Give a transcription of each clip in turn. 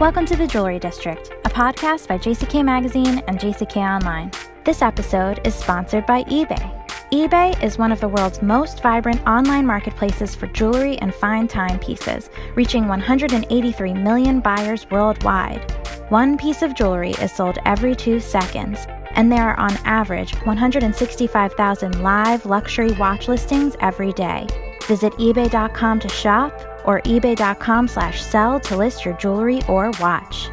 Welcome to the Jewelry District, a podcast by JCK Magazine and JCK Online. This episode is sponsored by eBay. eBay is one of the world's most vibrant online marketplaces for jewelry and fine timepieces, reaching 183 million buyers worldwide. One piece of jewelry is sold every two seconds, and there are on average 165,000 live luxury watch listings every day. Visit eBay.com to shop or ebay.com slash sell to list your jewelry or watch.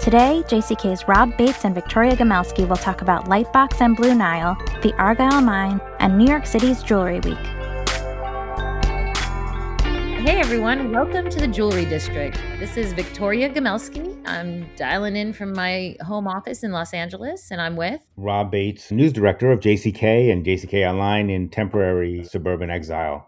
Today, JCK's Rob Bates and Victoria Gomelsky will talk about Lightbox and Blue Nile, the Argyle Mine, and New York City's Jewelry Week. Hey everyone, welcome to the Jewelry District. This is Victoria Gomelsky. I'm dialing in from my home office in Los Angeles, and I'm with Rob Bates, news director of JCK and JCK Online in temporary suburban exile.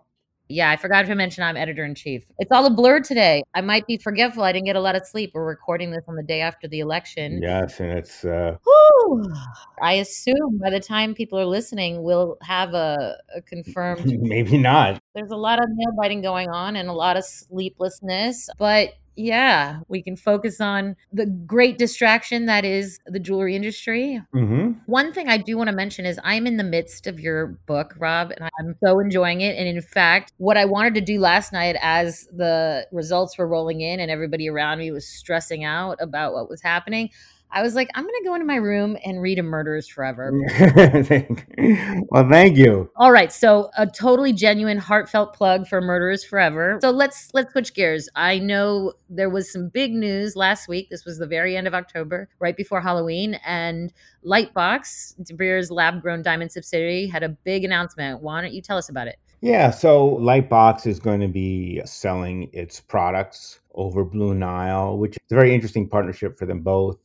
Yeah, I forgot to mention I'm editor in chief. It's all a blur today. I might be forgetful. I didn't get a lot of sleep. We're recording this on the day after the election. Yes, and it's. Uh... Whew. I assume by the time people are listening, we'll have a, a confirmed. Maybe not. There's a lot of nail biting going on and a lot of sleeplessness, but yeah, we can focus on the great distraction that is the jewelry industry. Mm-hmm. One thing I do want to mention is I'm in the midst of your book, Rob, and I'm so enjoying it. And in fact, what I wanted to do last night as the results were rolling in and everybody around me was stressing out about what was happening, I was like, I'm going to go into my room and read a Murderers Forever. well, thank you. All right, so a totally genuine, heartfelt plug for Murderers Forever. So let's let's switch gears. I know there was some big news last week. This was the very end of October, right before Halloween, and Lightbox, De Beers lab-grown diamond subsidiary, had a big announcement. Why don't you tell us about it? Yeah, so Lightbox is going to be selling its products over Blue Nile, which is a very interesting partnership for them both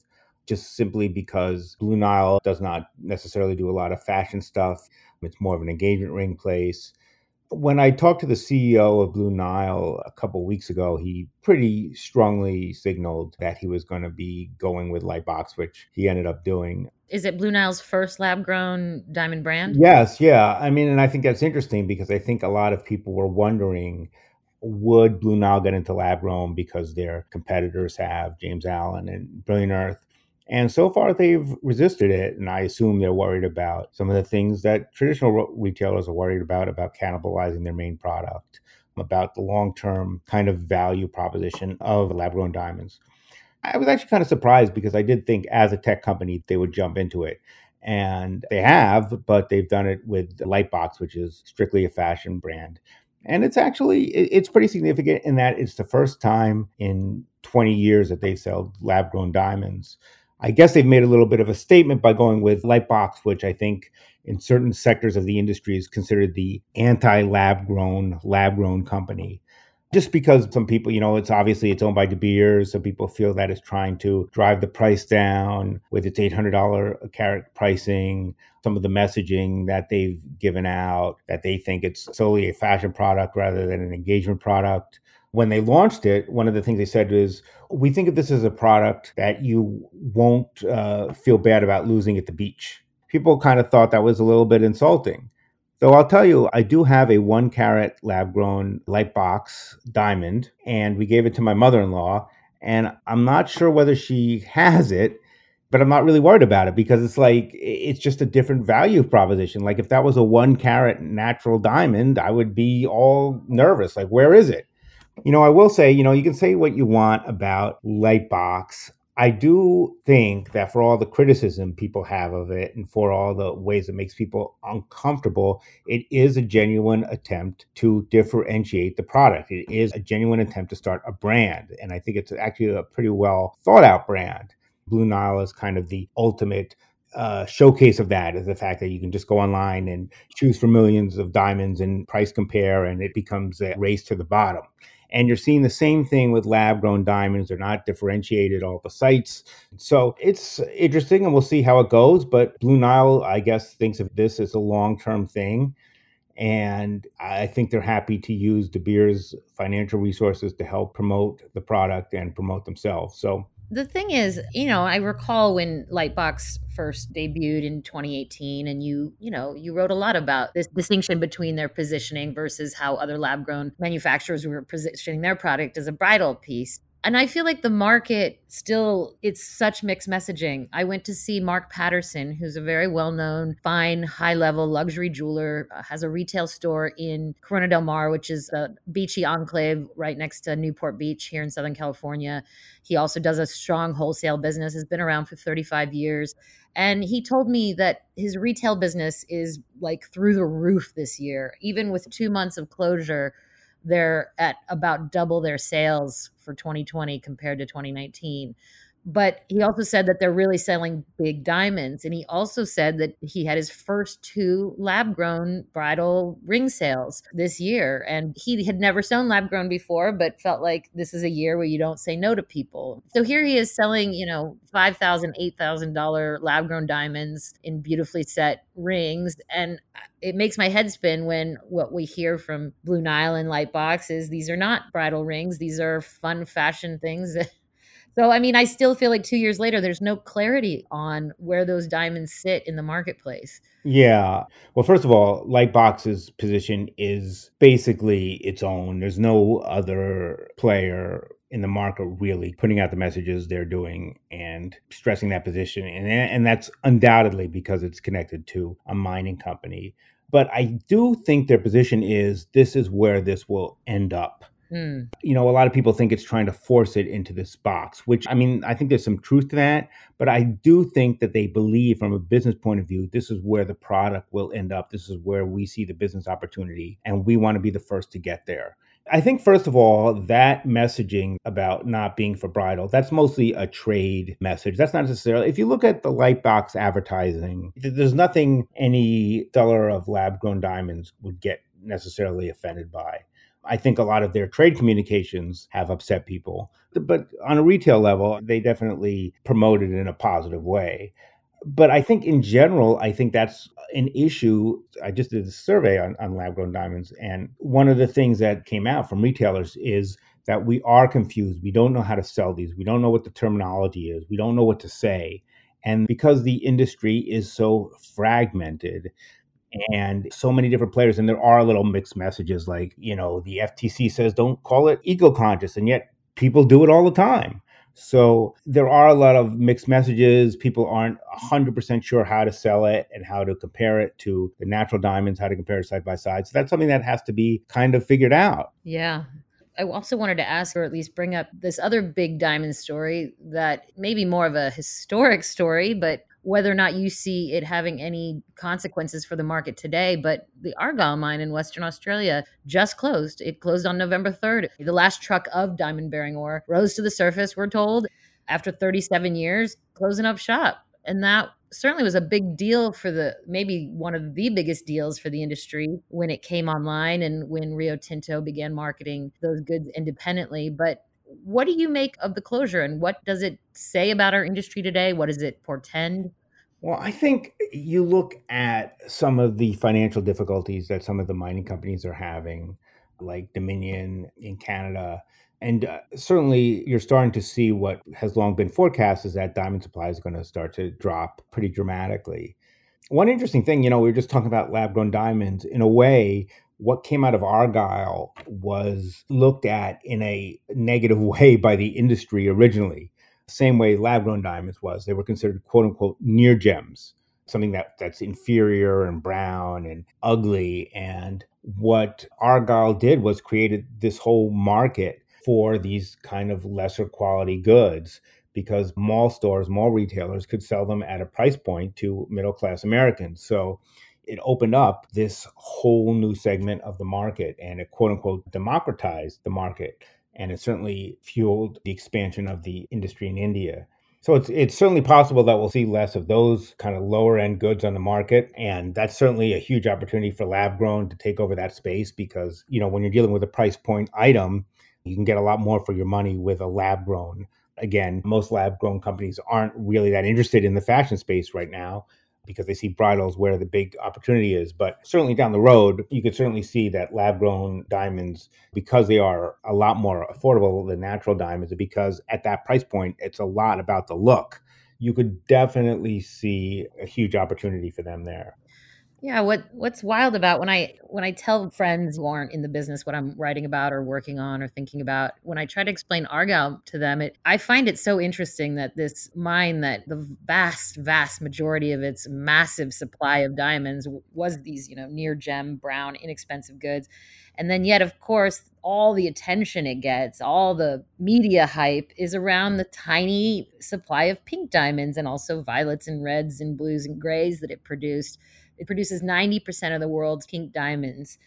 just simply because Blue Nile does not necessarily do a lot of fashion stuff. It's more of an engagement ring place. When I talked to the CEO of Blue Nile a couple weeks ago, he pretty strongly signaled that he was going to be going with Lightbox, which he ended up doing. Is it Blue Nile's first lab grown diamond brand? Yes, yeah. I mean, and I think that's interesting because I think a lot of people were wondering would Blue Nile get into lab grown because their competitors have James Allen and Brilliant Earth. And so far, they've resisted it. And I assume they're worried about some of the things that traditional retailers are worried about, about cannibalizing their main product, about the long term kind of value proposition of lab grown diamonds. I was actually kind of surprised because I did think as a tech company, they would jump into it. And they have, but they've done it with Lightbox, which is strictly a fashion brand. And it's actually it's pretty significant in that it's the first time in 20 years that they sell lab grown diamonds I guess they've made a little bit of a statement by going with Lightbox, which I think in certain sectors of the industry is considered the anti lab grown, lab grown company. Just because some people, you know, it's obviously it's owned by De Beers. Some people feel that it's trying to drive the price down with its $800 a carat pricing. Some of the messaging that they've given out that they think it's solely a fashion product rather than an engagement product when they launched it, one of the things they said is, we think of this as a product that you won't uh, feel bad about losing at the beach. People kind of thought that was a little bit insulting. Though I'll tell you, I do have a one carat lab grown light box diamond, and we gave it to my mother in law. And I'm not sure whether she has it, but I'm not really worried about it because it's like, it's just a different value proposition. Like if that was a one carat natural diamond, I would be all nervous. Like, where is it? You know, I will say, you know, you can say what you want about Lightbox. I do think that for all the criticism people have of it and for all the ways it makes people uncomfortable, it is a genuine attempt to differentiate the product. It is a genuine attempt to start a brand. And I think it's actually a pretty well thought out brand. Blue Nile is kind of the ultimate uh, showcase of that is the fact that you can just go online and choose for millions of diamonds and price compare, and it becomes a race to the bottom. And you're seeing the same thing with lab grown diamonds. They're not differentiated all the sites. So it's interesting and we'll see how it goes. But Blue Nile, I guess, thinks of this as a long term thing. And I think they're happy to use De Beers financial resources to help promote the product and promote themselves. So the thing is, you know, I recall when Lightbox first debuted in 2018 and you, you know, you wrote a lot about this distinction between their positioning versus how other lab grown manufacturers were positioning their product as a bridal piece. And I feel like the market still, it's such mixed messaging. I went to see Mark Patterson, who's a very well known, fine, high level luxury jeweler, uh, has a retail store in Corona del Mar, which is a beachy enclave right next to Newport Beach here in Southern California. He also does a strong wholesale business, has been around for 35 years. And he told me that his retail business is like through the roof this year, even with two months of closure they're at about double their sales for 2020 compared to 2019 but he also said that they're really selling big diamonds and he also said that he had his first two lab grown bridal ring sales this year and he had never sewn lab grown before but felt like this is a year where you don't say no to people. So here he is selling you know $5000 $8000 lab grown diamonds in beautifully set rings and it makes my head spin when what we hear from blue nile and lightbox is these are not bridal rings these are fun fashion things that so, I mean, I still feel like two years later, there's no clarity on where those diamonds sit in the marketplace. Yeah. Well, first of all, Lightbox's position is basically its own. There's no other player in the market really putting out the messages they're doing and stressing that position. And, and that's undoubtedly because it's connected to a mining company. But I do think their position is this is where this will end up Mm. You know, a lot of people think it's trying to force it into this box, which I mean, I think there's some truth to that. But I do think that they believe, from a business point of view, this is where the product will end up. This is where we see the business opportunity, and we want to be the first to get there. I think, first of all, that messaging about not being for bridal, that's mostly a trade message. That's not necessarily, if you look at the Lightbox advertising, there's nothing any seller of lab grown diamonds would get necessarily offended by. I think a lot of their trade communications have upset people. But on a retail level, they definitely promote it in a positive way. But I think in general, I think that's an issue. I just did a survey on, on lab grown diamonds. And one of the things that came out from retailers is that we are confused. We don't know how to sell these. We don't know what the terminology is. We don't know what to say. And because the industry is so fragmented, and so many different players and there are little mixed messages like you know the ftc says don't call it eco-conscious and yet people do it all the time. So there are a lot of mixed messages. People aren't 100% sure how to sell it and how to compare it to the natural diamonds how to compare it side by side. So that's something that has to be kind of figured out. Yeah. I also wanted to ask, or at least bring up this other big diamond story that may be more of a historic story, but whether or not you see it having any consequences for the market today. But the Argyle mine in Western Australia just closed. It closed on November 3rd. The last truck of diamond bearing ore rose to the surface, we're told, after 37 years, closing up shop. And that certainly was a big deal for the maybe one of the biggest deals for the industry when it came online and when Rio Tinto began marketing those goods independently. But what do you make of the closure and what does it say about our industry today? What does it portend? Well, I think you look at some of the financial difficulties that some of the mining companies are having, like Dominion in Canada. And uh, certainly, you're starting to see what has long been forecast is that diamond supply is going to start to drop pretty dramatically. One interesting thing, you know, we were just talking about lab grown diamonds. In a way, what came out of Argyle was looked at in a negative way by the industry originally. Same way lab grown diamonds was. They were considered quote unquote near gems, something that, that's inferior and brown and ugly. And what Argyle did was created this whole market for these kind of lesser quality goods because mall stores, mall retailers could sell them at a price point to middle class Americans. So it opened up this whole new segment of the market and it quote unquote democratized the market. And it certainly fueled the expansion of the industry in India. So it's it's certainly possible that we'll see less of those kind of lower end goods on the market, and that's certainly a huge opportunity for lab grown to take over that space because you know when you're dealing with a price point item, you can get a lot more for your money with a lab grown. Again, most lab grown companies aren't really that interested in the fashion space right now because they see bridles where the big opportunity is. But certainly down the road, you could certainly see that lab grown diamonds, because they are a lot more affordable than natural diamonds, because at that price point, it's a lot about the look. You could definitely see a huge opportunity for them there. Yeah, what what's wild about when I when I tell friends who aren't in the business what I'm writing about or working on or thinking about, when I try to explain Argyle to them, it I find it so interesting that this mine that the vast vast majority of its massive supply of diamonds was these, you know, near gem brown inexpensive goods. And then yet of course all the attention it gets, all the media hype is around the tiny supply of pink diamonds and also violets and reds and blues and grays that it produced it produces 90% of the world's pink diamonds.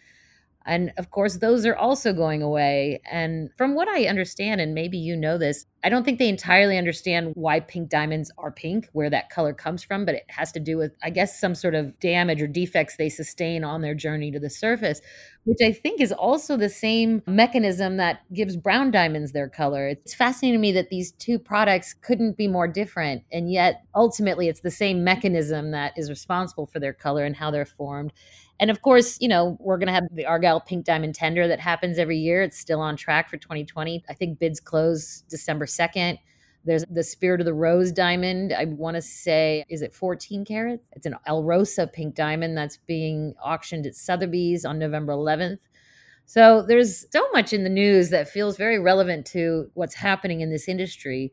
And of course, those are also going away. And from what I understand, and maybe you know this, I don't think they entirely understand why pink diamonds are pink, where that color comes from, but it has to do with, I guess, some sort of damage or defects they sustain on their journey to the surface, which I think is also the same mechanism that gives brown diamonds their color. It's fascinating to me that these two products couldn't be more different. And yet, ultimately, it's the same mechanism that is responsible for their color and how they're formed. And of course, you know, we're going to have the Argyle Pink Diamond Tender that happens every year. It's still on track for 2020. I think bids close December 2nd. There's the Spirit of the Rose diamond. I want to say, is it 14 carats? It's an Alrosa pink diamond that's being auctioned at Sotheby's on November 11th. So there's so much in the news that feels very relevant to what's happening in this industry.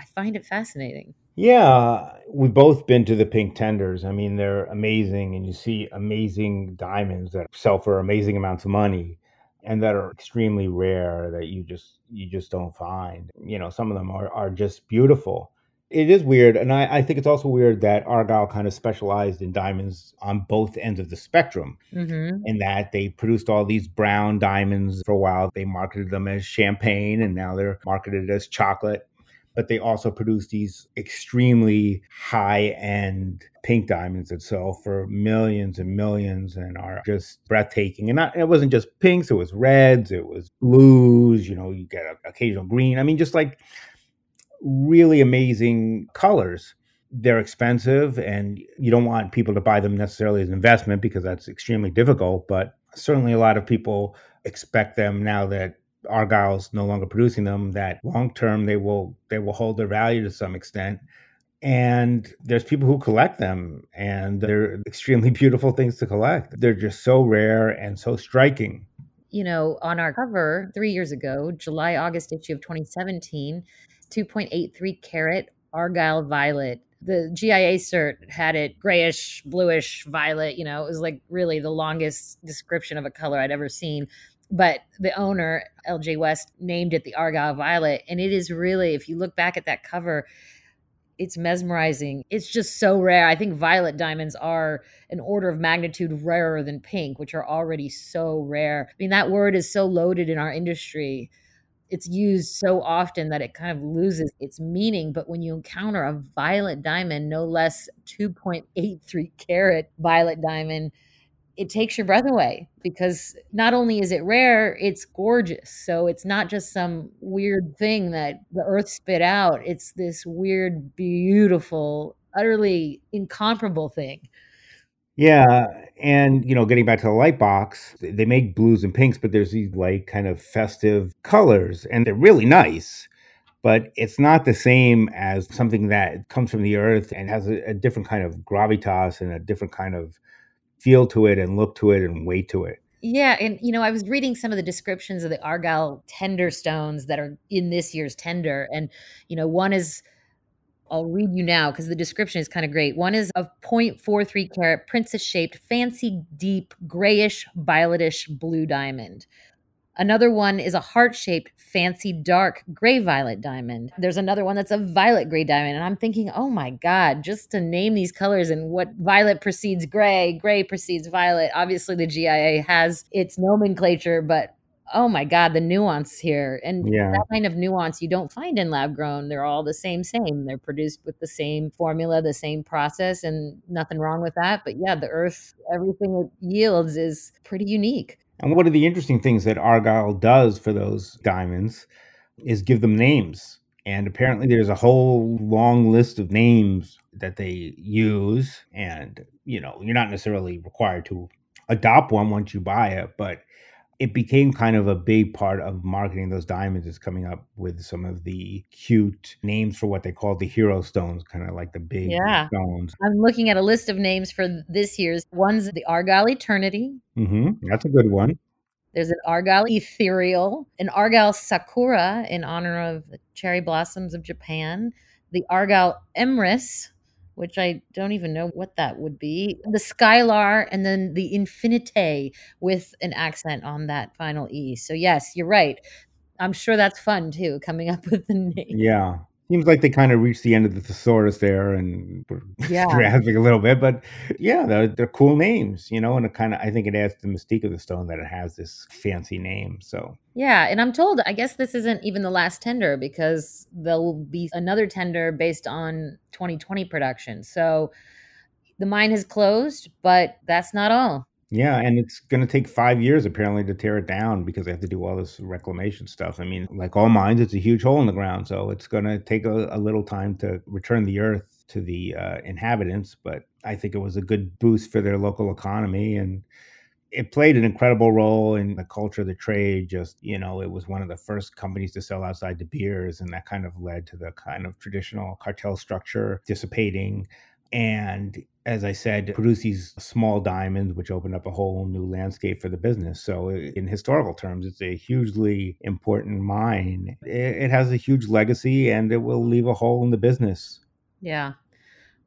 I find it fascinating. Yeah, we've both been to the pink tenders. I mean, they're amazing, and you see amazing diamonds that sell for amazing amounts of money and that are extremely rare that you just you just don't find. You know, some of them are are just beautiful. It is weird, and I, I think it's also weird that Argyle kind of specialized in diamonds on both ends of the spectrum. Mm-hmm. In that they produced all these brown diamonds for a while. They marketed them as champagne, and now they're marketed as chocolate but they also produce these extremely high end pink diamonds that sell for millions and millions and are just breathtaking. And not, it wasn't just pinks, it was reds, it was blues, you know, you get an occasional green. I mean, just like really amazing colors. They're expensive and you don't want people to buy them necessarily as an investment because that's extremely difficult. But certainly a lot of people expect them now that Argyle's no longer producing them, that long term they will they will hold their value to some extent. And there's people who collect them, and they're extremely beautiful things to collect. They're just so rare and so striking. You know, on our cover three years ago, July August issue of 2017, 2.83 carat Argyle Violet the GIA cert had it grayish, bluish, violet. You know, it was like really the longest description of a color I'd ever seen but the owner LJ West named it the Argyle Violet and it is really if you look back at that cover it's mesmerizing. It's just so rare. I think violet diamonds are an order of magnitude rarer than pink which are already so rare. I mean that word is so loaded in our industry. It's used so often that it kind of loses its meaning but when you encounter a violet diamond no less 2.83 carat violet diamond it takes your breath away because not only is it rare, it's gorgeous. So it's not just some weird thing that the earth spit out. It's this weird, beautiful, utterly incomparable thing. Yeah, and you know, getting back to the light box, they make blues and pinks, but there's these like kind of festive colors, and they're really nice. But it's not the same as something that comes from the earth and has a, a different kind of gravitas and a different kind of feel to it and look to it and weight to it. Yeah, and you know, I was reading some of the descriptions of the Argyle tender stones that are in this year's tender, and you know, one is I'll read you now because the description is kind of great. One is a 0.43 carat princess shaped, fancy, deep, grayish, violetish blue diamond. Another one is a heart shaped, fancy, dark gray violet diamond. There's another one that's a violet gray diamond. And I'm thinking, oh my God, just to name these colors and what violet precedes gray, gray precedes violet. Obviously, the GIA has its nomenclature, but oh my God, the nuance here. And yeah. that kind of nuance you don't find in lab grown. They're all the same, same. They're produced with the same formula, the same process, and nothing wrong with that. But yeah, the earth, everything it yields is pretty unique. And one of the interesting things that Argyle does for those diamonds is give them names. And apparently, there's a whole long list of names that they use. And, you know, you're not necessarily required to adopt one once you buy it, but it became kind of a big part of marketing those diamonds is coming up with some of the cute names for what they call the hero stones, kind of like the big Yeah. stones. I'm looking at a list of names for this year's. One's the Argyle Eternity. Mm-hmm. That's a good one. There's an Argyle Ethereal, an Argyle Sakura in honor of the cherry blossoms of Japan, the Argyle Emrys, which I don't even know what that would be, the Skylar, and then the Infinite with an accent on that final E. So, yes, you're right. I'm sure that's fun too, coming up with the name. Yeah. Seems like they kind of reached the end of the thesaurus there and were Yeah. a little bit, but yeah, they're, they're cool names, you know, and it kind of, I think it adds to the mystique of the stone that it has this fancy name. So, Yeah, and I'm told I guess this isn't even the last tender because there'll be another tender based on 2020 production. So the mine has closed, but that's not all. Yeah, and it's going to take five years apparently to tear it down because they have to do all this reclamation stuff. I mean, like all mines, it's a huge hole in the ground. So it's going to take a, a little time to return the earth to the uh, inhabitants. But I think it was a good boost for their local economy. And it played an incredible role in the culture the trade. Just, you know, it was one of the first companies to sell outside De Beers. And that kind of led to the kind of traditional cartel structure dissipating. And as I said, produce these small diamonds, which opened up a whole new landscape for the business. So, in historical terms, it's a hugely important mine. It, has a huge legacy and it will leave a hole in the business. Yeah.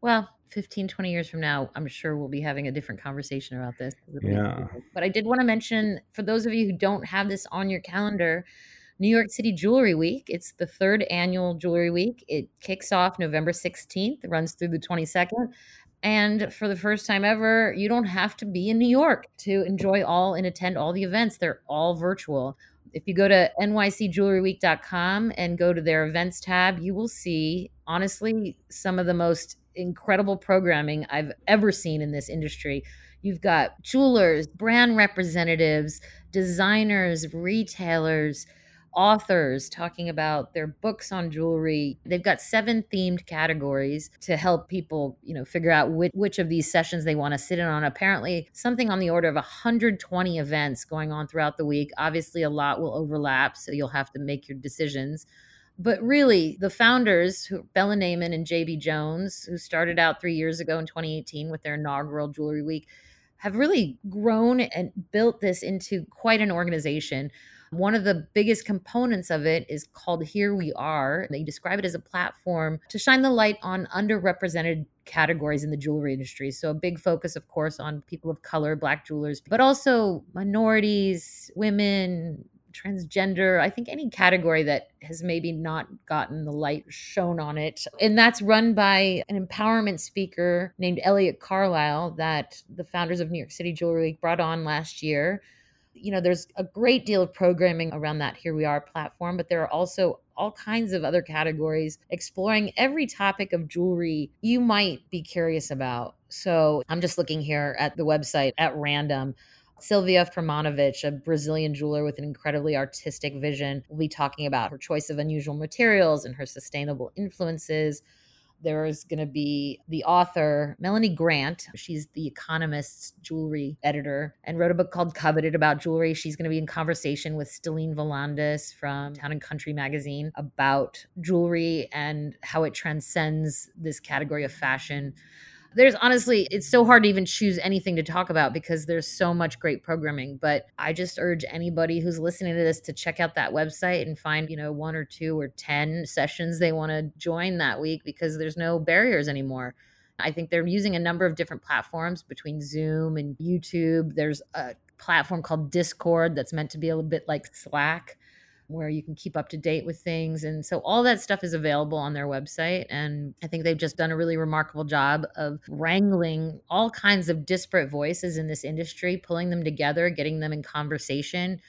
Well, 15, 20 years from now, I'm sure we'll be having a different conversation about this. Yeah. But I did want to mention for those of you who don't have this on your calendar, New York City Jewelry Week. It's the third annual Jewelry Week. It kicks off November 16th, runs through the 22nd. And for the first time ever, you don't have to be in New York to enjoy all and attend all the events. They're all virtual. If you go to nycjewelryweek.com and go to their events tab, you will see, honestly, some of the most incredible programming I've ever seen in this industry. You've got jewelers, brand representatives, designers, retailers, authors talking about their books on jewelry. They've got seven themed categories to help people, you know, figure out which, which of these sessions they want to sit in on. Apparently, something on the order of 120 events going on throughout the week. Obviously, a lot will overlap, so you'll have to make your decisions. But really, the founders, Bella Neyman and JB Jones, who started out three years ago in 2018 with their inaugural Jewelry Week, have really grown and built this into quite an organization. One of the biggest components of it is called Here We Are. They describe it as a platform to shine the light on underrepresented categories in the jewelry industry. So, a big focus, of course, on people of color, Black jewelers, but also minorities, women, transgender, I think any category that has maybe not gotten the light shown on it. And that's run by an empowerment speaker named Elliot Carlisle that the founders of New York City Jewelry Week brought on last year. You know, there's a great deal of programming around that Here We Are platform, but there are also all kinds of other categories exploring every topic of jewelry you might be curious about. So I'm just looking here at the website at random. Silvia Furmanovich, a Brazilian jeweler with an incredibly artistic vision, will be talking about her choice of unusual materials and her sustainable influences. There is going to be the author, Melanie Grant. She's the Economist's jewelry editor and wrote a book called Coveted about jewelry. She's going to be in conversation with Stellene Volandis from Town and Country magazine about jewelry and how it transcends this category of fashion there's honestly it's so hard to even choose anything to talk about because there's so much great programming but i just urge anybody who's listening to this to check out that website and find you know one or two or ten sessions they want to join that week because there's no barriers anymore. I think they're using a number of different platforms between zoom and youtube. There's a platform called discord that's meant to be a little bit like slack where you can keep up to date with things. And so all that stuff is available on their website. And I think they've just done a really remarkable job of wrangling all kinds of disparate voices in this industry, pulling them together, getting them in conversation.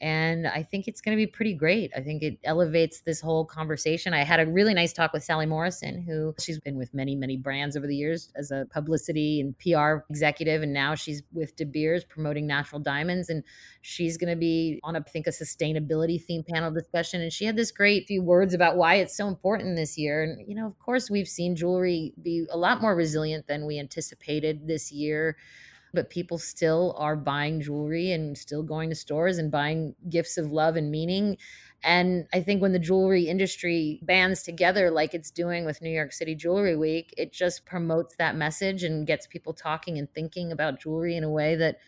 And I think it's going to be pretty great. I think it elevates this whole conversation. I had a really nice talk with Sally Morrison, who she's been with many, many brands over the years as a publicity and PR executive. And now she's with De Beers promoting natural diamonds. And she's going to be on, a, I think, a sustainability theme panel discussion. And she had this great few words about why it's so important this year. And, you know, of course, we've seen jewelry be a lot more resilient than we anticipated this year but people still are buying jewelry and still going to stores and buying gifts of love and meaning. And I think when the jewelry industry bands together, like it's doing with New York City Jewelry Week, it just promotes that message and gets people talking and thinking about jewelry in a way that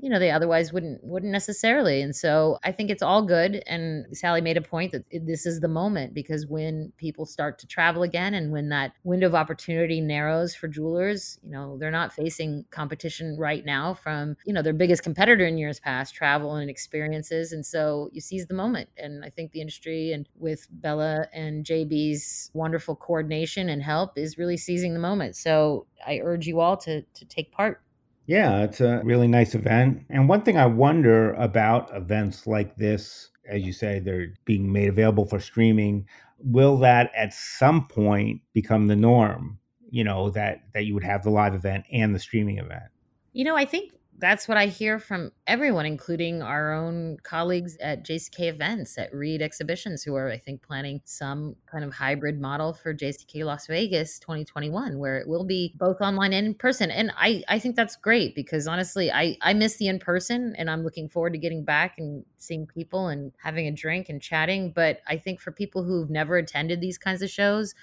you know they otherwise wouldn't wouldn't necessarily and so i think it's all good and sally made a point that this is the moment because when people start to travel again and when that window of opportunity narrows for jewelers you know they're not facing competition right now from you know their biggest competitor in years past travel and experiences and so you seize the moment and i think the industry and with bella and jb's wonderful coordination and help is really seizing the moment so i urge you all to to take part yeah, it's a really nice event. And one thing I wonder about events like this, as you say, they're being made available for streaming. Will that at some point become the norm? You know, that that you would have the live event and the streaming event. You know, I think that's what I hear from everyone, including our own colleagues at JCK events at Reed Exhibitions, who are, I think, planning some kind of hybrid model for JCK Las Vegas 2021, where it will be both online and in person. And I, I think that's great because honestly, I, I miss the in person and I'm looking forward to getting back and seeing people and having a drink and chatting. But I think for people who've never attended these kinds of shows,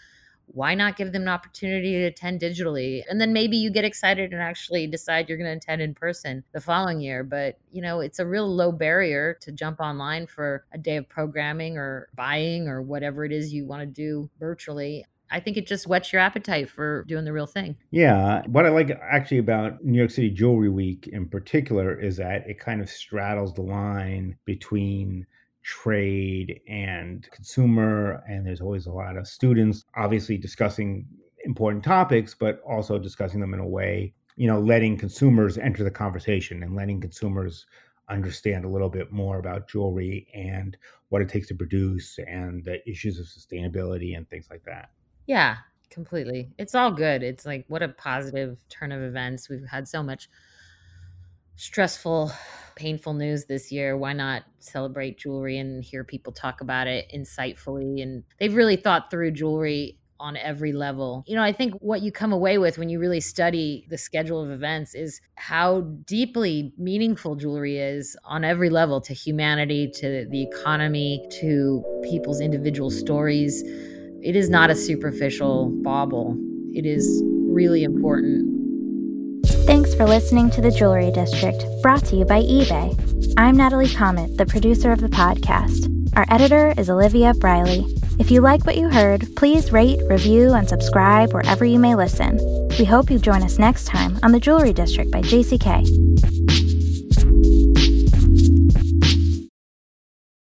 why not give them an opportunity to attend digitally and then maybe you get excited and actually decide you're going to attend in person the following year but you know it's a real low barrier to jump online for a day of programming or buying or whatever it is you want to do virtually I think it just whets your appetite for doing the real thing. Yeah. What I like actually about New York City Jewelry Week in particular is that it kind of straddles the line between trade and consumer. And there's always a lot of students obviously discussing important topics, but also discussing them in a way, you know, letting consumers enter the conversation and letting consumers understand a little bit more about jewelry and what it takes to produce and the issues of sustainability and things like that. Yeah, completely. It's all good. It's like what a positive turn of events. We've had so much stressful, painful news this year, why not celebrate jewelry and hear people talk about it insightfully? And they've really thought through jewelry on every level. You know, I think what you come away with when you really study the schedule of events is how deeply meaningful jewelry is on every level to humanity, to the economy, to people's individual stories. It is not a superficial bauble. It is really important Thanks for listening to The Jewelry District, brought to you by eBay. I'm Natalie Chomet, the producer of the podcast. Our editor is Olivia Briley. If you like what you heard, please rate, review, and subscribe wherever you may listen. We hope you join us next time on The Jewelry District by JCK.